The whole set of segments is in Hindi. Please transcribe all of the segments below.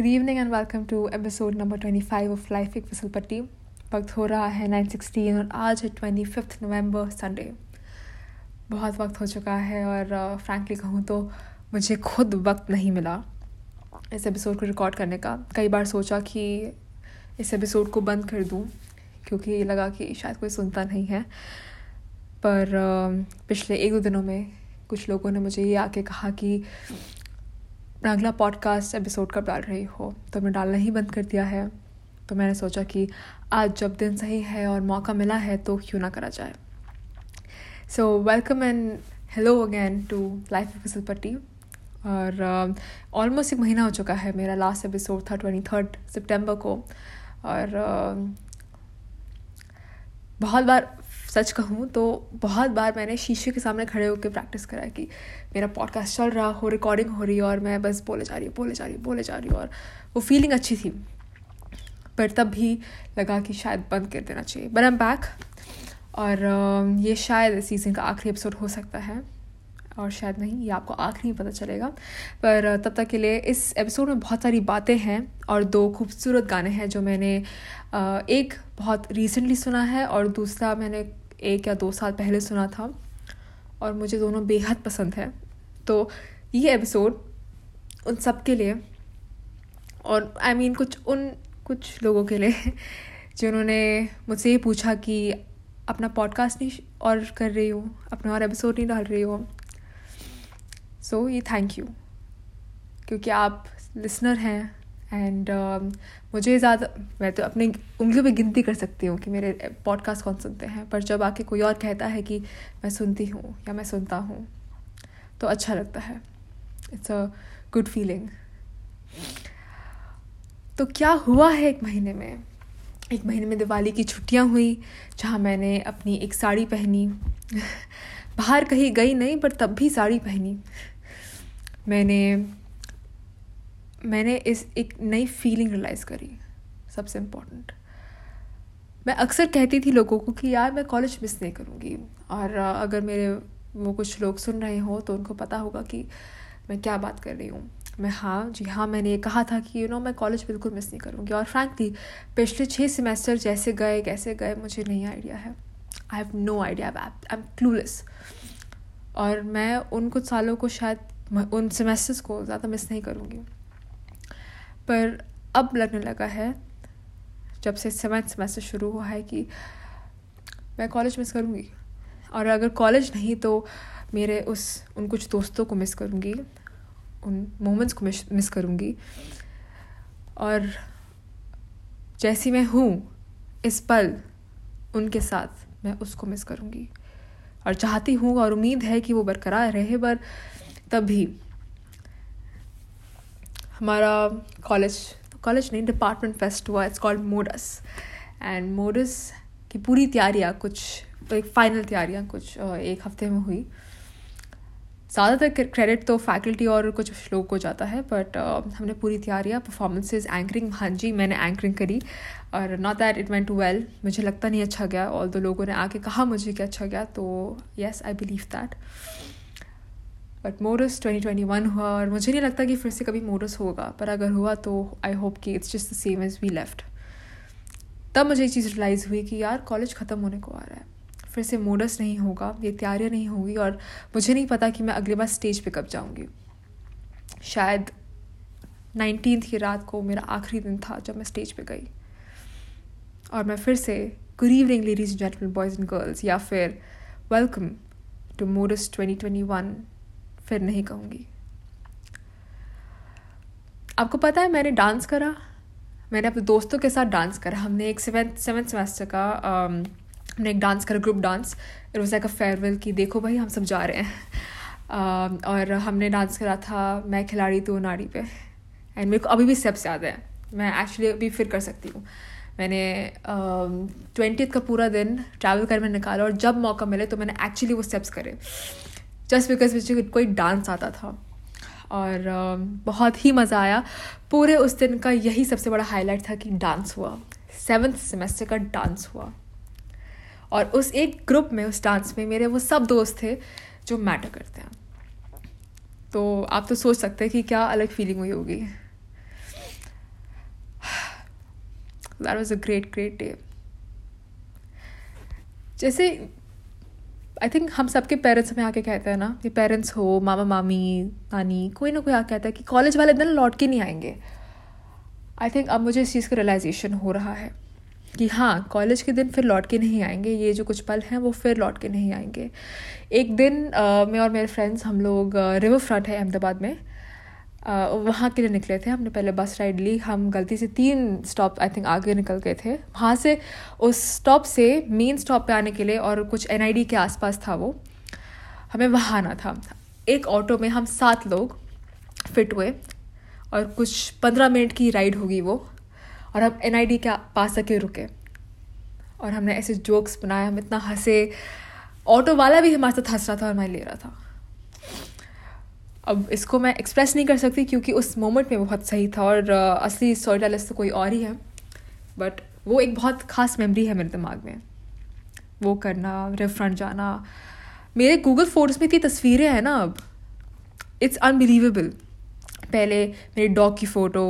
Good evening and welcome to episode number twenty five of Life Ek Fisal Patti वक्त हो रहा है नाइन सिक्सटीन और आज है ट्वेंटी फिफ्थ नवंबर संडे बहुत वक्त हो चुका है और फ्रैंकली uh, कहूँ तो मुझे खुद वक्त नहीं मिला इस एपिसोड को रिकॉर्ड करने का। कई बार सोचा कि इस एपिसोड को बंद कर दूँ क्योंकि लगा कि शायद कोई सुनता नहीं है। पर uh, पिछले एक दो दिनों में कुछ लोगों ने मुझे ये आके कहा कि अगला पॉडकास्ट एपिसोड कब डाल रही हो? तो मैं डालना ही बंद कर दिया है। तो मैंने सोचा कि आज जब दिन सही है और मौका मिला है तो क्यों ना करा जाए। So welcome and hello again to Life Fisal Patti और ऑलमोस्ट uh, एक महीना हो चुका है मेरा लास्ट एपिसोड था ट्वेंटी थर्ड सितंबर को। और uh, बहुत बार सच कहूँ तो बहुत बार मैंने शीशे के सामने खड़े होकर प्रैक्टिस करा कि मेरा पॉडकास्ट चल रहा हो रिकॉर्डिंग हो रही है और मैं बस बोले जा रही हूँ, बोले जा रही हूँ, बोले जा रही हूँ और वो फीलिंग अच्छी थी। पर तब भी लगा कि शायद बंद कर देना चाहिए। बट एम बैक और ये शायद सीज़न का आखिरी एपिसोड हो सकता है और शायद नहीं, ये आपको आखिरी पता चलेगा। पर तब तक के लिए इस एपिसोड में बहुत सारी बातें हैं और दो खूबसूरत गाने हैं जो मैंने एक बहुत रिसेंटली सुना है और दूसरा मैंने एक या दो साल पहले सुना था और मुझे दोनों बेहद पसंद है। तो ये एपिसोड उन सब के लिए और आई I मीन mean, कुछ उन कुछ लोगों के लिए जिन्होंने मुझसे ये पूछा कि अपना पॉडकास्ट नहीं और कर रही हो अपना और एपिसोड नहीं डाल रही हो। सो ये थैंक यू क्योंकि आप लिसनर हैं एंड uh, मुझे ज़्यादा मैं तो अपनी उंगलियों पे गिनती कर सकती हूँ कि मेरे पॉडकास्ट कौन सुनते हैं। पर जब आके कोई और कहता है कि मैं सुनती हूँ या मैं सुनता हूँ तो अच्छा लगता है। इट्स अ गुड फीलिंग तो क्या हुआ है एक महीने में? एक महीने में दिवाली की छुट्टियाँ हुई जहाँ मैंने अपनी एक साड़ी पहनी। बाहर कहीं गई नहीं पर तब भी साड़ी पहनी। मैंने मैंने इस एक नई फीलिंग रियलाइज़ करी सबसे इम्पोर्टेंट मैं अक्सर कहती थी लोगों को कि यार मैं कॉलेज मिस नहीं करूँगी और अगर मेरे वो कुछ लोग सुन रहे हो तो उनको पता होगा कि मैं क्या बात कर रही हूँ। मैं हाँ जी हाँ मैंने ये कहा था कि यू you नो know, मैं कॉलेज बिल्कुल मिस नहीं करूँगी और फ्रैंकली पिछले छः सेमेस्टर जैसे गए कैसे गए मुझे नहीं आइडिया है। I have no idea I am clueless और मैं उन कुछ सालों को शायद उन सेमेस्टर्स को ज़्यादा मिस नहीं करूँगी। पर अब लगने लगा है, जब से सेवन्थ सेमेस्टर शुरू हुआ है कि मैं कॉलेज मिस करूँगी। और अगर कॉलेज नहीं तो मेरे उस, उन कुछ दोस्तों को मिस करूँगी, उन मोमेंट्स को मिस मिस करूँगी। और जैसी मैं हूँ, इस पल उनके साथ मैं उसको मिस करूँगी। और चाहती हूँ और उम्मीद है कि वो बरकरार रहे, पर तब भी हमारा कॉलेज कॉलेज नहीं डिपार्टमेंट फेस्ट हुआ it's called Modus and Modus की पूरी तैयारियाँ कुछ एक फ़ाइनल तैयारियाँ कुछ एक हफ़्ते में हुई। ज़्यादातर क्रेडिट तो फैकल्टी और कुछ लोगों को जाता है बट uh, हमने पूरी तैयारियाँ परफॉर्मेंसेज एंकरिंग हाँ जी मैंने एंकरिंग करी। और not that it went well मुझे लगता नहीं अच्छा गया। और दो लोगों ने आके कहा मुझे कि अच्छा गया तो yes I believe that but Modus 2021 हुआ और मुझे नहीं लगता कि फिर से कभी मोडस होगा। पर अगर हुआ तो आई होप कि it's just the same as we left तब मुझे एक चीज़ रियलाइज़ हुई कि यार कॉलेज ख़त्म होने को आ रहा है। फिर से मोडस नहीं होगा, ये तैयारियाँ नहीं होगी और मुझे नहीं पता कि मैं अगली बार स्टेज पे कब जाऊँगी। शायद नाइनटीन की रात को मेरा आखिरी दिन था जब मैं स्टेज पे गई। और मैं फिर से good evening ladies gentleman boys and girls या फिर वेलकम टू मोडस 2021 फिर नहीं कहूँगी। आपको पता है मैंने डांस करा। मैंने अपने दोस्तों के साथ डांस करा। हमने एक सेवेंथ सेवेंथ सेमेस्टर का um, हमने एक डांस करा group dance it was like a farewell कि देखो भाई हम सब जा रहे हैं। Uh, और हमने डांस करा था मैं खिलाड़ी तो नाड़ी पे। एंड मेरे को अभी भी स्टेप्स याद है। मैं एक्चुअली अभी फिर कर सकती हूँ। मैंने ट्वेंटी um, का पूरा दिन ट्रैवल कर में निकाला और जब मौका मिले तो मैंने एक्चुअली वो स्टेप्स करे। जस्ट बिकॉज़ मुझे कोई डांस आता था। और बहुत ही मज़ा आया। पूरे उस दिन का यही सबसे बड़ा हाईलाइट था कि डांस हुआ। सेवन्थ सेमेस्टर का डांस हुआ। और उस एक ग्रुप में, उस डांस में मेरे वो सब दोस्त थे जो मैटर करते हैं। तो आप तो सोच सकते हैं कि क्या अलग फीलिंग हुई होगी। That was a great great day जैसे आई थिंक हम सबके पेरेंट्स हमें आके कहते हैं ना कि पेरेंट्स हो मामा मामी नानी कोई ना कोई आके कहता है कि कॉलेज वाले दिन लौट के नहीं आएँगे। आई थिंक अब मुझे इस चीज़ का रियलाइजेशन हो रहा है कि हाँ कॉलेज के दिन फिर लौट के नहीं आएँगे ये जो कुछ पल हैं वो फिर लौट के नहीं आएँगे। एक दिन uh, मैं और मेरे फ्रेंड्स हम लोग रिवर फ्रंट है अहमदाबाद में। वहाँ के लिए निकले थे। हमने पहले बस राइड ली। हम गलती से तीन स्टॉप आई थिंक आगे निकल गए थे। वहाँ से उस स्टॉप से मेन स्टॉप पे आने के लिए और कुछ एनआईडी के आसपास था वो। हमें वहाँ आना था। एक ऑटो में हम सात लोग फिट हुए और कुछ पंद्रह मिनट की राइड होगी वो और हम एन के पास आके रुके। और हमने ऐसे जोक्स बनाए। हम इतना हंसे। ऑटो वाला भी हमारे साथ हंस रहा था और मैं ले रहा था। अब इसको मैं एक्सप्रेस नहीं कर सकती क्योंकि उस मोमेंट में बहुत सही था और असली स्टोरी टेलर्स तो कोई और ही है। बट वो एक बहुत ख़ास मेमोरी है मेरे दिमाग में। वो करना रेफरेंट जाना। मेरे गूगल फ़ोटोज़ में इतनी तस्वीरें हैं ना अब। इट्स अनबिलीवेबल पहले मेरे डॉग की फ़ोटो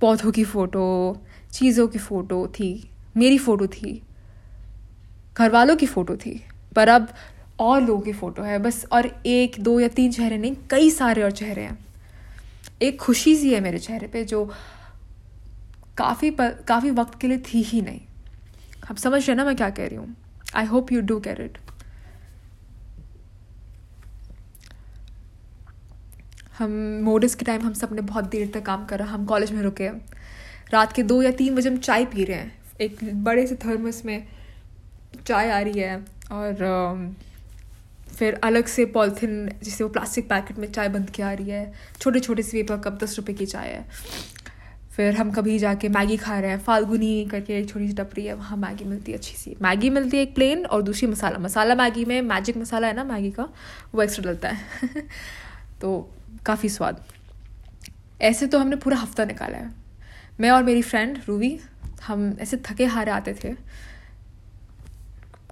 पौधों की फ़ोटो चीज़ों की फ़ोटो थी। मेरी फ़ोटो थी। घर वालों की फ़ोटो थी। पर अब और लोगों की फ़ोटो है, बस और एक, दो या तीन चेहरे नहीं, कई सारे और चेहरे हैं। एक खुशी सी है मेरे चेहरे पे, जो काफ़ी काफ़ी वक्त के लिए थी ही नहीं। आप समझ रहे ना मैं क्या कह रही हूँ? I hope you do care it हम मोडिस के टाइम हम सबने बहुत देर तक काम करा, हम कॉलेज में रुके। रात के दो या तीन बजे हम चाय पी रहे हैं। एक बड़े से थर्मस में चाय आ रही है और फिर अलग से पॉलिथिन, जिसे वो प्लास्टिक पैकेट में चाय बंद के आ रही है छोटे छोटे से पेपर कप दस रुपये की चाय है। फिर हम कभी जाके मैगी खा रहे हैं, फाल्गुनी करके एक छोटी सी टपरी है, वहाँ मैगी मिलती है अच्छी सी। मैगी मिलती है एक प्लेन और दूसरी मसाला। मसाला मैगी में मैजिक मसाला है ना मैगी का, वो एक्स्ट्रा डलता है। तो काफ़ी स्वाद। ऐसे तो हमने पूरा हफ़्ता निकाला है। मैं और मेरी फ्रेंड रूवी हम ऐसे थके हारे आते थे।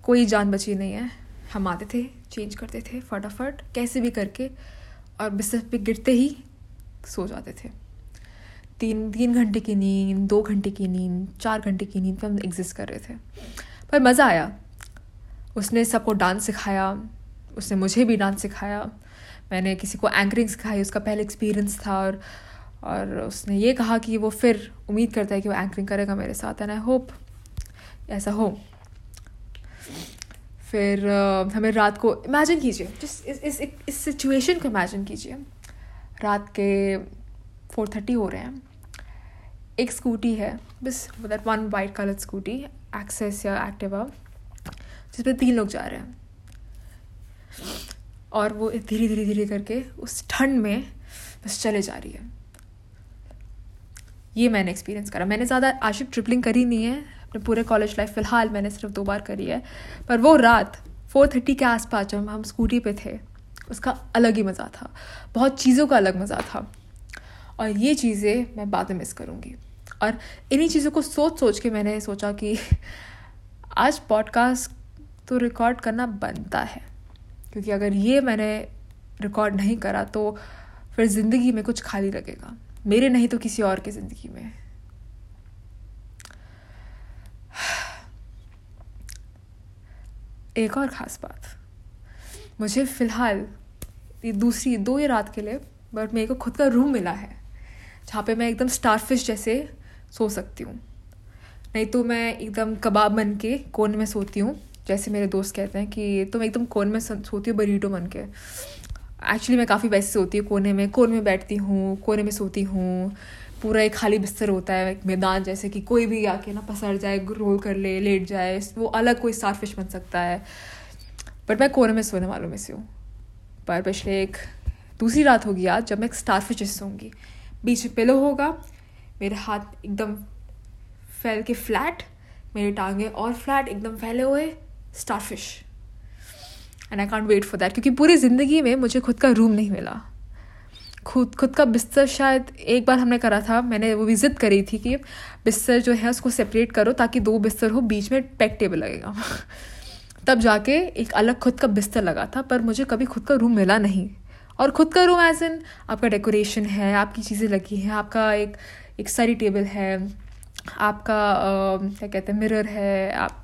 कोई जान बची नहीं है। हम आते थे। चेंज करते थे फटाफट, कैसे भी करके, और बिस्तर पे गिरते ही सो जाते थे। तीन तीन घंटे की नींद, दो घंटे की नींद, चार घंटे की नींद पे हम एग्जिस्ट कर रहे थे। पर मज़ा आया। उसने सबको डांस सिखाया, उसने मुझे भी डांस सिखाया। मैंने किसी को एंकरिंग सिखाई, उसका पहले एक्सपीरियंस था और और उसने ये कहा कि वो फिर उम्मीद करता है कि वो एंकरिंग करेगा मेरे साथ एंड आई होप ऐसा हो। फिर uh, हमें रात को इमेजिन कीजिए जिस इस इस सिचुएशन को इमेजिन कीजिए। रात के फोर थर्टी हो रहे हैं। एक स्कूटी है बस that one white colour scooty Access या एक्टिवा जिस पर तीन लोग जा रहे हैं। और वो धीरे धीरे धीरे करके उस ठंड में बस चले जा रही है। ये मैंने एक्सपीरियंस करा। मैंने ज़्यादा आशिक ट्रिपलिंग करी नहीं है। अपने पूरे कॉलेज लाइफ फ़िलहाल मैंने सिर्फ़ दो बार करी है। पर वो रात फोर थर्टी के आसपास जब हम स्कूटी पे थे, उसका अलग ही मज़ा था। बहुत चीज़ों का अलग मज़ा था। और ये चीज़ें मैं बाद में मिस करूँगी। और इन्हीं चीज़ों को सोच सोच के मैंने सोचा कि आज पॉडकास्ट तो रिकॉर्ड करना बनता है। क्योंकि अगर ये मैंने रिकॉर्ड नहीं करा तो फिर ज़िंदगी में कुछ खाली लगेगा। मेरे नहीं तो किसी और की ज़िंदगी में। एक और ख़ास बात। मुझे फ़िलहाल ये दूसरी, दो ही रात के लिए, बट मेरे को खुद का रूम मिला है, जहाँ पे मैं एकदम स्टारफिश जैसे सो सकती हूँ। नहीं तो मैं एकदम कबाब बन के कोने में सोती हूँ, जैसे मेरे दोस्त कहते हैं कि तुम एकदम कोने में सोती हो बरीटो बन के। एक्चुअली मैं काफ़ी वैसे सोती हूँ, कोने में कोने में बैठती हूँ, कोने में सोती हूँ। पूरा एक खाली बिस्तर होता है, एक मैदान जैसे कि कोई भी आके ना पसर जाए, रोल कर ले, लेट जाए, वो अलग कोई स्टारफिश बन सकता है। बट मैं कोने में सोने वालों में से हूँ। पर पिछले एक, दूसरी रात होगी आज जब मैं एक स्टारफिश जैसे सोऊँगी बीच में पिलो होगा, मेरे हाथ एकदम फैल के फ्लैट मेरे टांगे और फ्लैट एकदम फैले हुए starfish and I can't wait for that क्योंकि पूरी ज़िंदगी में मुझे खुद का रूम नहीं मिला। खुद खुद का बिस्तर शायद एक बार हमने करा था मैंने वो विज़िट करी थी कि बिस्तर जो है उसको सेपरेट करो ताकि दो बिस्तर हो बीच में पैक टेबल लगेगा। तब जाके एक अलग खुद का बिस्तर लगा था पर मुझे कभी खुद का रूम मिला नहीं। और खुद का रूम एज इन आपका डेकोरेशन है आपकी चीज़ें लगी हैं आपका एक एक सारी टेबल है आपका क्या कहते हैं मिरर है आप,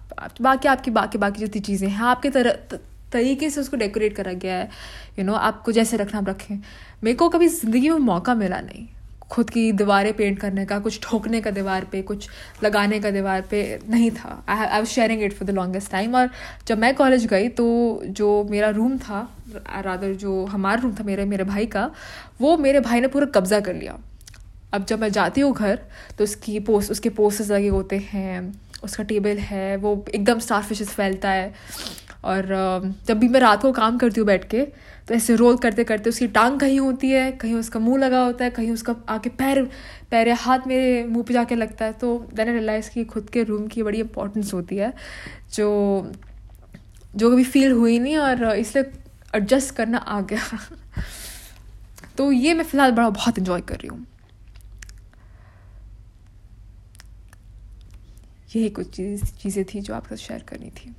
बाकी आपकी बाकी बाकी जितनी चीज़ें हैं आपके तरह तरीके से उसको डेकोरेट करा गया है। यू you नो know, आपको जैसे रखना आप रखें। मेरे को कभी ज़िंदगी में मौका मिला नहीं। खुद की दीवारें पेंट करने का कुछ ठोकने का दीवार पे कुछ लगाने का दीवार पे नहीं था। I I was sharing it for the longest time और जब मैं कॉलेज गई तो जो मेरा रूम था रादर जो हमारा रूम था मेरे मेरे भाई का वो मेरे भाई ने पूरा कब्ज़ा कर लिया। अब जब मैं जाती हूँ घर तो उसकी पोस्ट उसके पोस्टर्स लगे होते हैं उसका टेबल है वो एकदम स्टार फिशेस फैलता है। और जब भी मैं रात को काम करती हूँ बैठ के तो ऐसे रोल करते करते उसकी टांग कहीं होती है, कहीं उसका मुँह लगा होता है, कहीं उसका आके पैर पैर हाथ मेरे मुँह पे जाके लगता है तो देन आई रियलाइज़ की खुद के रूम की बड़ी इंपॉर्टेंस होती है, जो जो कभी फील हुई नहीं और इसलिए एडजस्ट करना आ गया। तो ये मैं फ़िलहाल बड़ा, बहुत इन्जॉय कर रही हूँ। यही कुछ चीज़, चीज़ें थी जो आपके साथ शेयर करनी थी।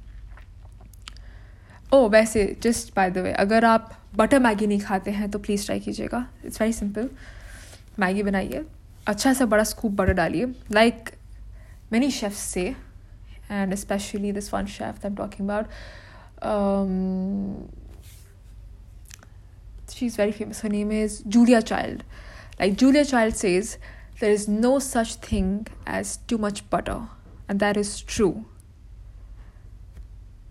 ओ oh, वैसे जस्ट बाय द वे अगर आप बटर मैगी नहीं खाते हैं तो प्लीज़ ट्राई कीजिएगा। इट्स वेरी सिंपल मैगी बनाइए। अच्छा सा बड़ा स्कूप बटर डालिए। लाइक मैनी शेफ्स से and especially this one chef I am talking about she is very famous her name is Julia Child. Like Julia Child says, there is no such thing as too much butter and that is true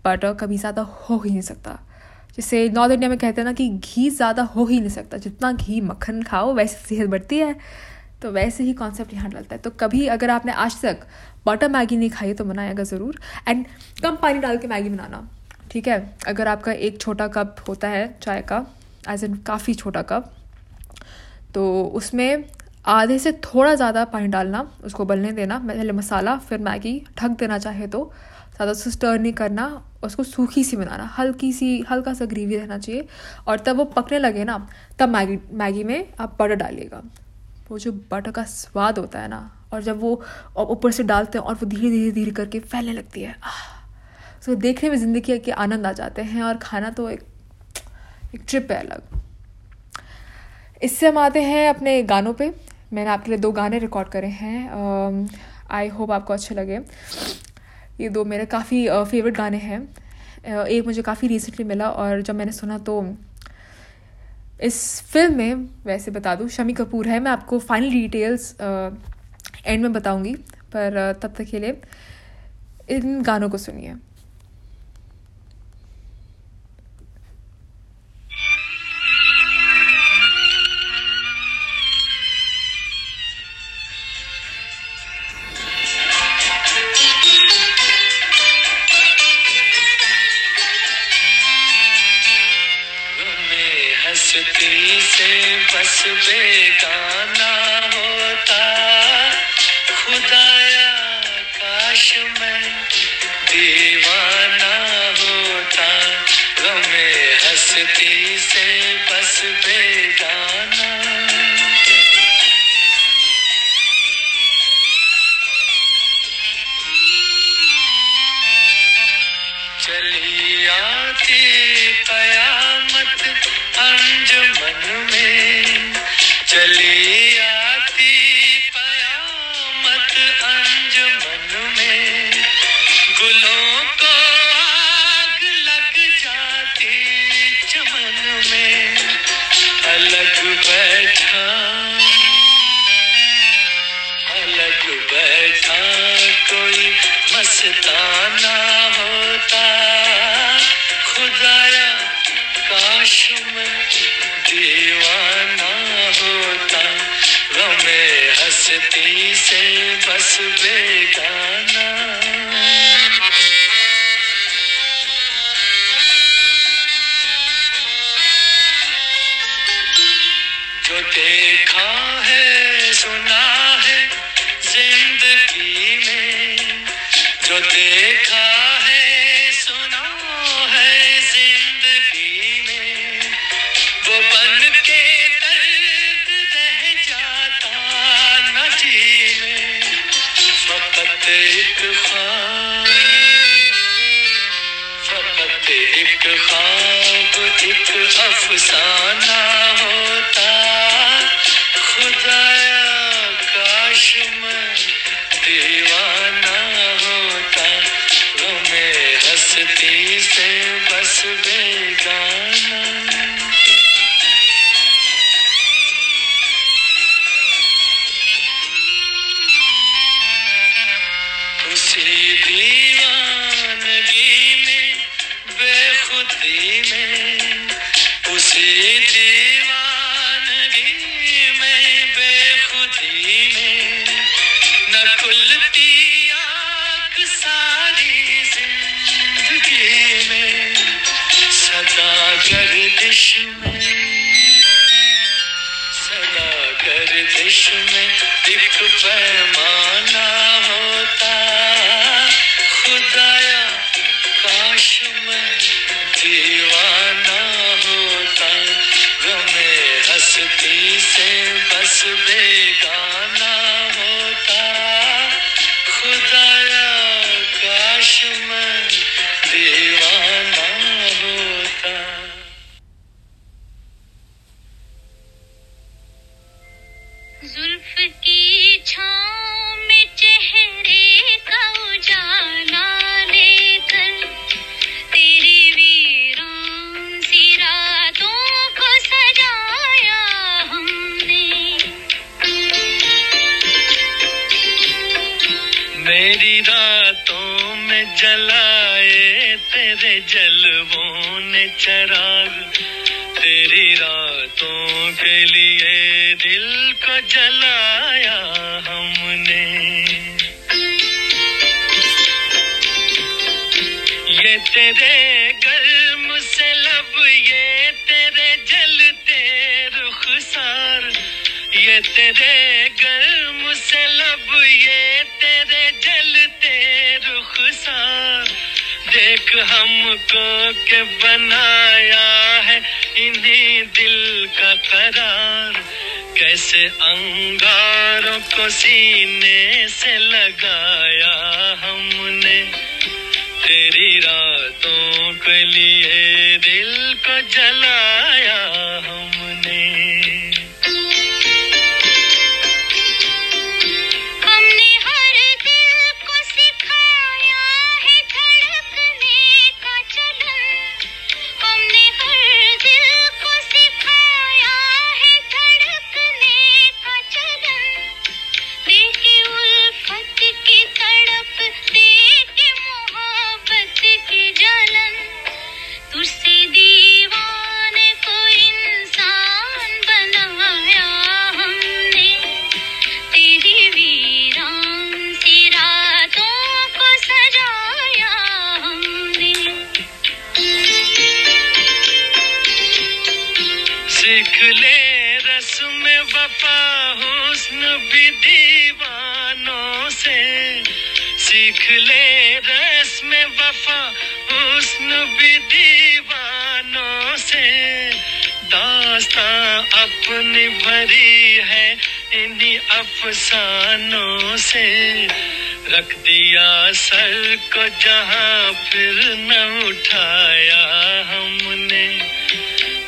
butter कभी ज़्यादा हो ही नहीं सकता। जैसे नॉर्थ इंडिया में कहते हैं ना कि घी ज़्यादा हो ही नहीं सकता। जितना घी मक्खन खाओ, वैसे सेहत बढ़ती है। तो वैसे ही कॉन्सेप्ट यहाँ डलता है। तो कभी अगर आपने आज तक बटर मैगी नहीं खाई तो बनाएगा ज़रूर। एंड कम पानी डाल के मैगी बनाना। ठीक है? अगर आपका एक छोटा कप होता है चाय का एज एन काफ़ी छोटा कप तो उसमें आधे से थोड़ा ज़्यादा पानी डालना, उसको बलने देना, पहले मसाला, फिर मैगी ढक देना चाहे तो। ज़्यादा उसको स्टर नहीं करना, उसको सूखी सी बनाना हल्की सी, हल्का सा ग्रेवी रहना चाहिए। और तब वो पकने लगे ना, तब मैगी मैगी में आप बटर डालिएगा। वो जो बटर का स्वाद होता है ना, और जब वो ऊपर से डालते हैं और वो धीरे धीरे धीरे करके फैलने लगती है। तो देखने में ज़िंदगी के आनंद आ जाते हैं और खाना तो एक एक ट्रिप है अलग। इससे हम आते हैं अपने गानों पे। मैंने आपके लिए दो गाने रिकॉर्ड करे हैं। आई होप आपको अच्छे लगे। ये दो मेरे काफ़ी फेवरेट गाने हैं। एक मुझे काफ़ी रिसेंटली मिला और जब मैंने सुना तो इस फ़िल्म में, वैसे बता दूँ, शमी कपूर है। मैं आपको फाइनल डिटेल्स एंड में बताऊँगी, पर तब तक के लिए इन गानों को सुनिए। पछताना होता खुदाया काश मैं दीवाना होता गमे हस्ती से बस बेटा बन के दर्द रह जाता न जी में फकत एक ख्वाब, फकत एक ख्वाब, एक अफसाना होता। खुदाया काश मैं दीवाना होता। वो मैं हंसती से बस बे दीवानगी में बेखुदी में न सारी में, सदा गर्दिश में, सदा गर्दिश में, एक पैमाना तेरी रातों के लिए दिल को जलाया हमने। ये तेरे गर्म से लब, ये तेरे जलते रुखसार ये तेरे गर्म से लब, ये तेरे जलते रुखसार देख हमको के बनाया का करार कैसे अंगारों को सीने से लगाया हमने। तेरी रातों के लिए दिल को जलाया हमने। दास्तां अपनी भरी है इन्हीं अफसानों से। रख दिया सर को जहाँ फिर न उठाया हमने।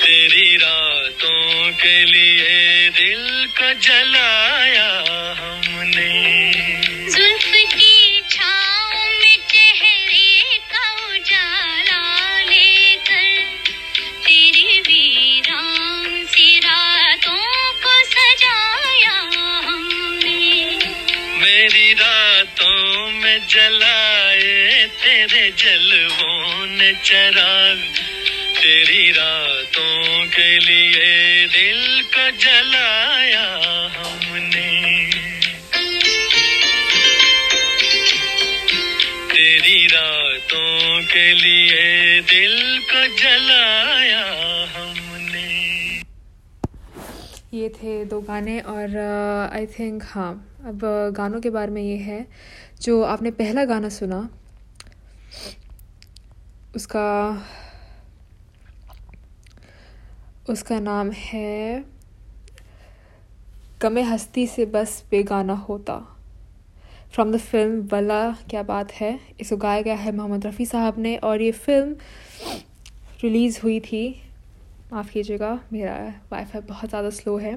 तेरी रातों के लिए दिल को जलाया हमने। ने चराग तेरी रातों के लिए दिल को जलाया हमने। तेरी रातों के लिए दिल को जलाया हमने। ये थे दो गाने और आई थिंक हाँ अब uh, गानों के बारे में ये है जो आपने पहला गाना सुना उसका उसका नाम है, गमे हस्ती से बस बेगाना होता। फ्रॉम द फ़िल्म वल्ला क्या बात है? इसको गाया गया है मोहम्मद रफ़ी साहब ने और ये फ़िल्म रिलीज़ हुई थी। माफ़ कीजिएगा, मेरा वाईफाई बहुत ज़्यादा स्लो है।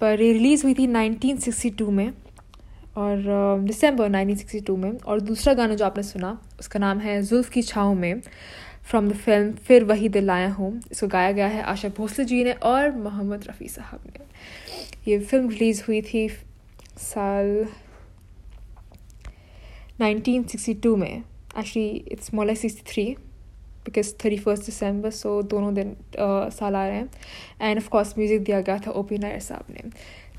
पर ये रिलीज़ हुई थी 1962 में। और दिसंबर 1962 में और दूसरा गाना जो आपने सुना उसका नाम है जुल्फ़ की छाँव में फ्रॉम द फ़िल्म फिर वही दिल आया हूँ। इसको गाया गया है आशा भोसले जी ने और मोहम्मद रफ़ी साहब ने। ये फ़िल्म रिलीज़ हुई थी साल 1962 में। Actually it's like sixty three because thirty first December so दोनों दिन uh, साल आ रहे हैं। एंड ऑफ़ कोर्स म्यूज़िक दिया गया था ओ पी नायर साहब ने।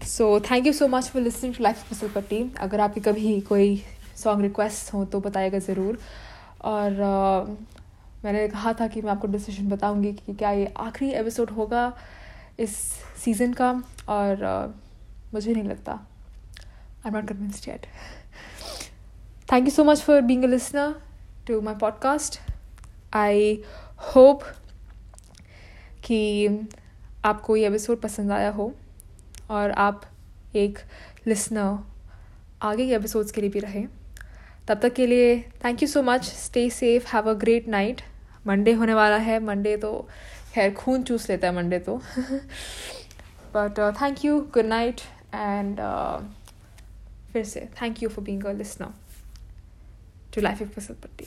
So thank you so much for listening to Life Fisal Patti अगर आपकी कभी कोई सॉन्ग रिक्वेस्ट हो तो बताइएगा ज़रूर। और uh, मैंने कहा था कि मैं आपको डिसीज़न बताऊँगी कि क्या ये आखिरी एपिसोड होगा इस सीज़न का और uh, मुझे नहीं लगता। I am not convinced yet thank you so much for being a listener to my podcast. I hope कि आपको ये एपिसोड पसंद आया हो। और आप एक लिसनर आगे के एपिसोड्स के लिए भी रहें। तब तक के लिए thank you so much stay safe have a great night Monday होने वाला है। मंडे तो खैर खून चूस लेता है मंडे तो। But thank you good night and फिर से thank you for being a listener to Life of Pasapatti.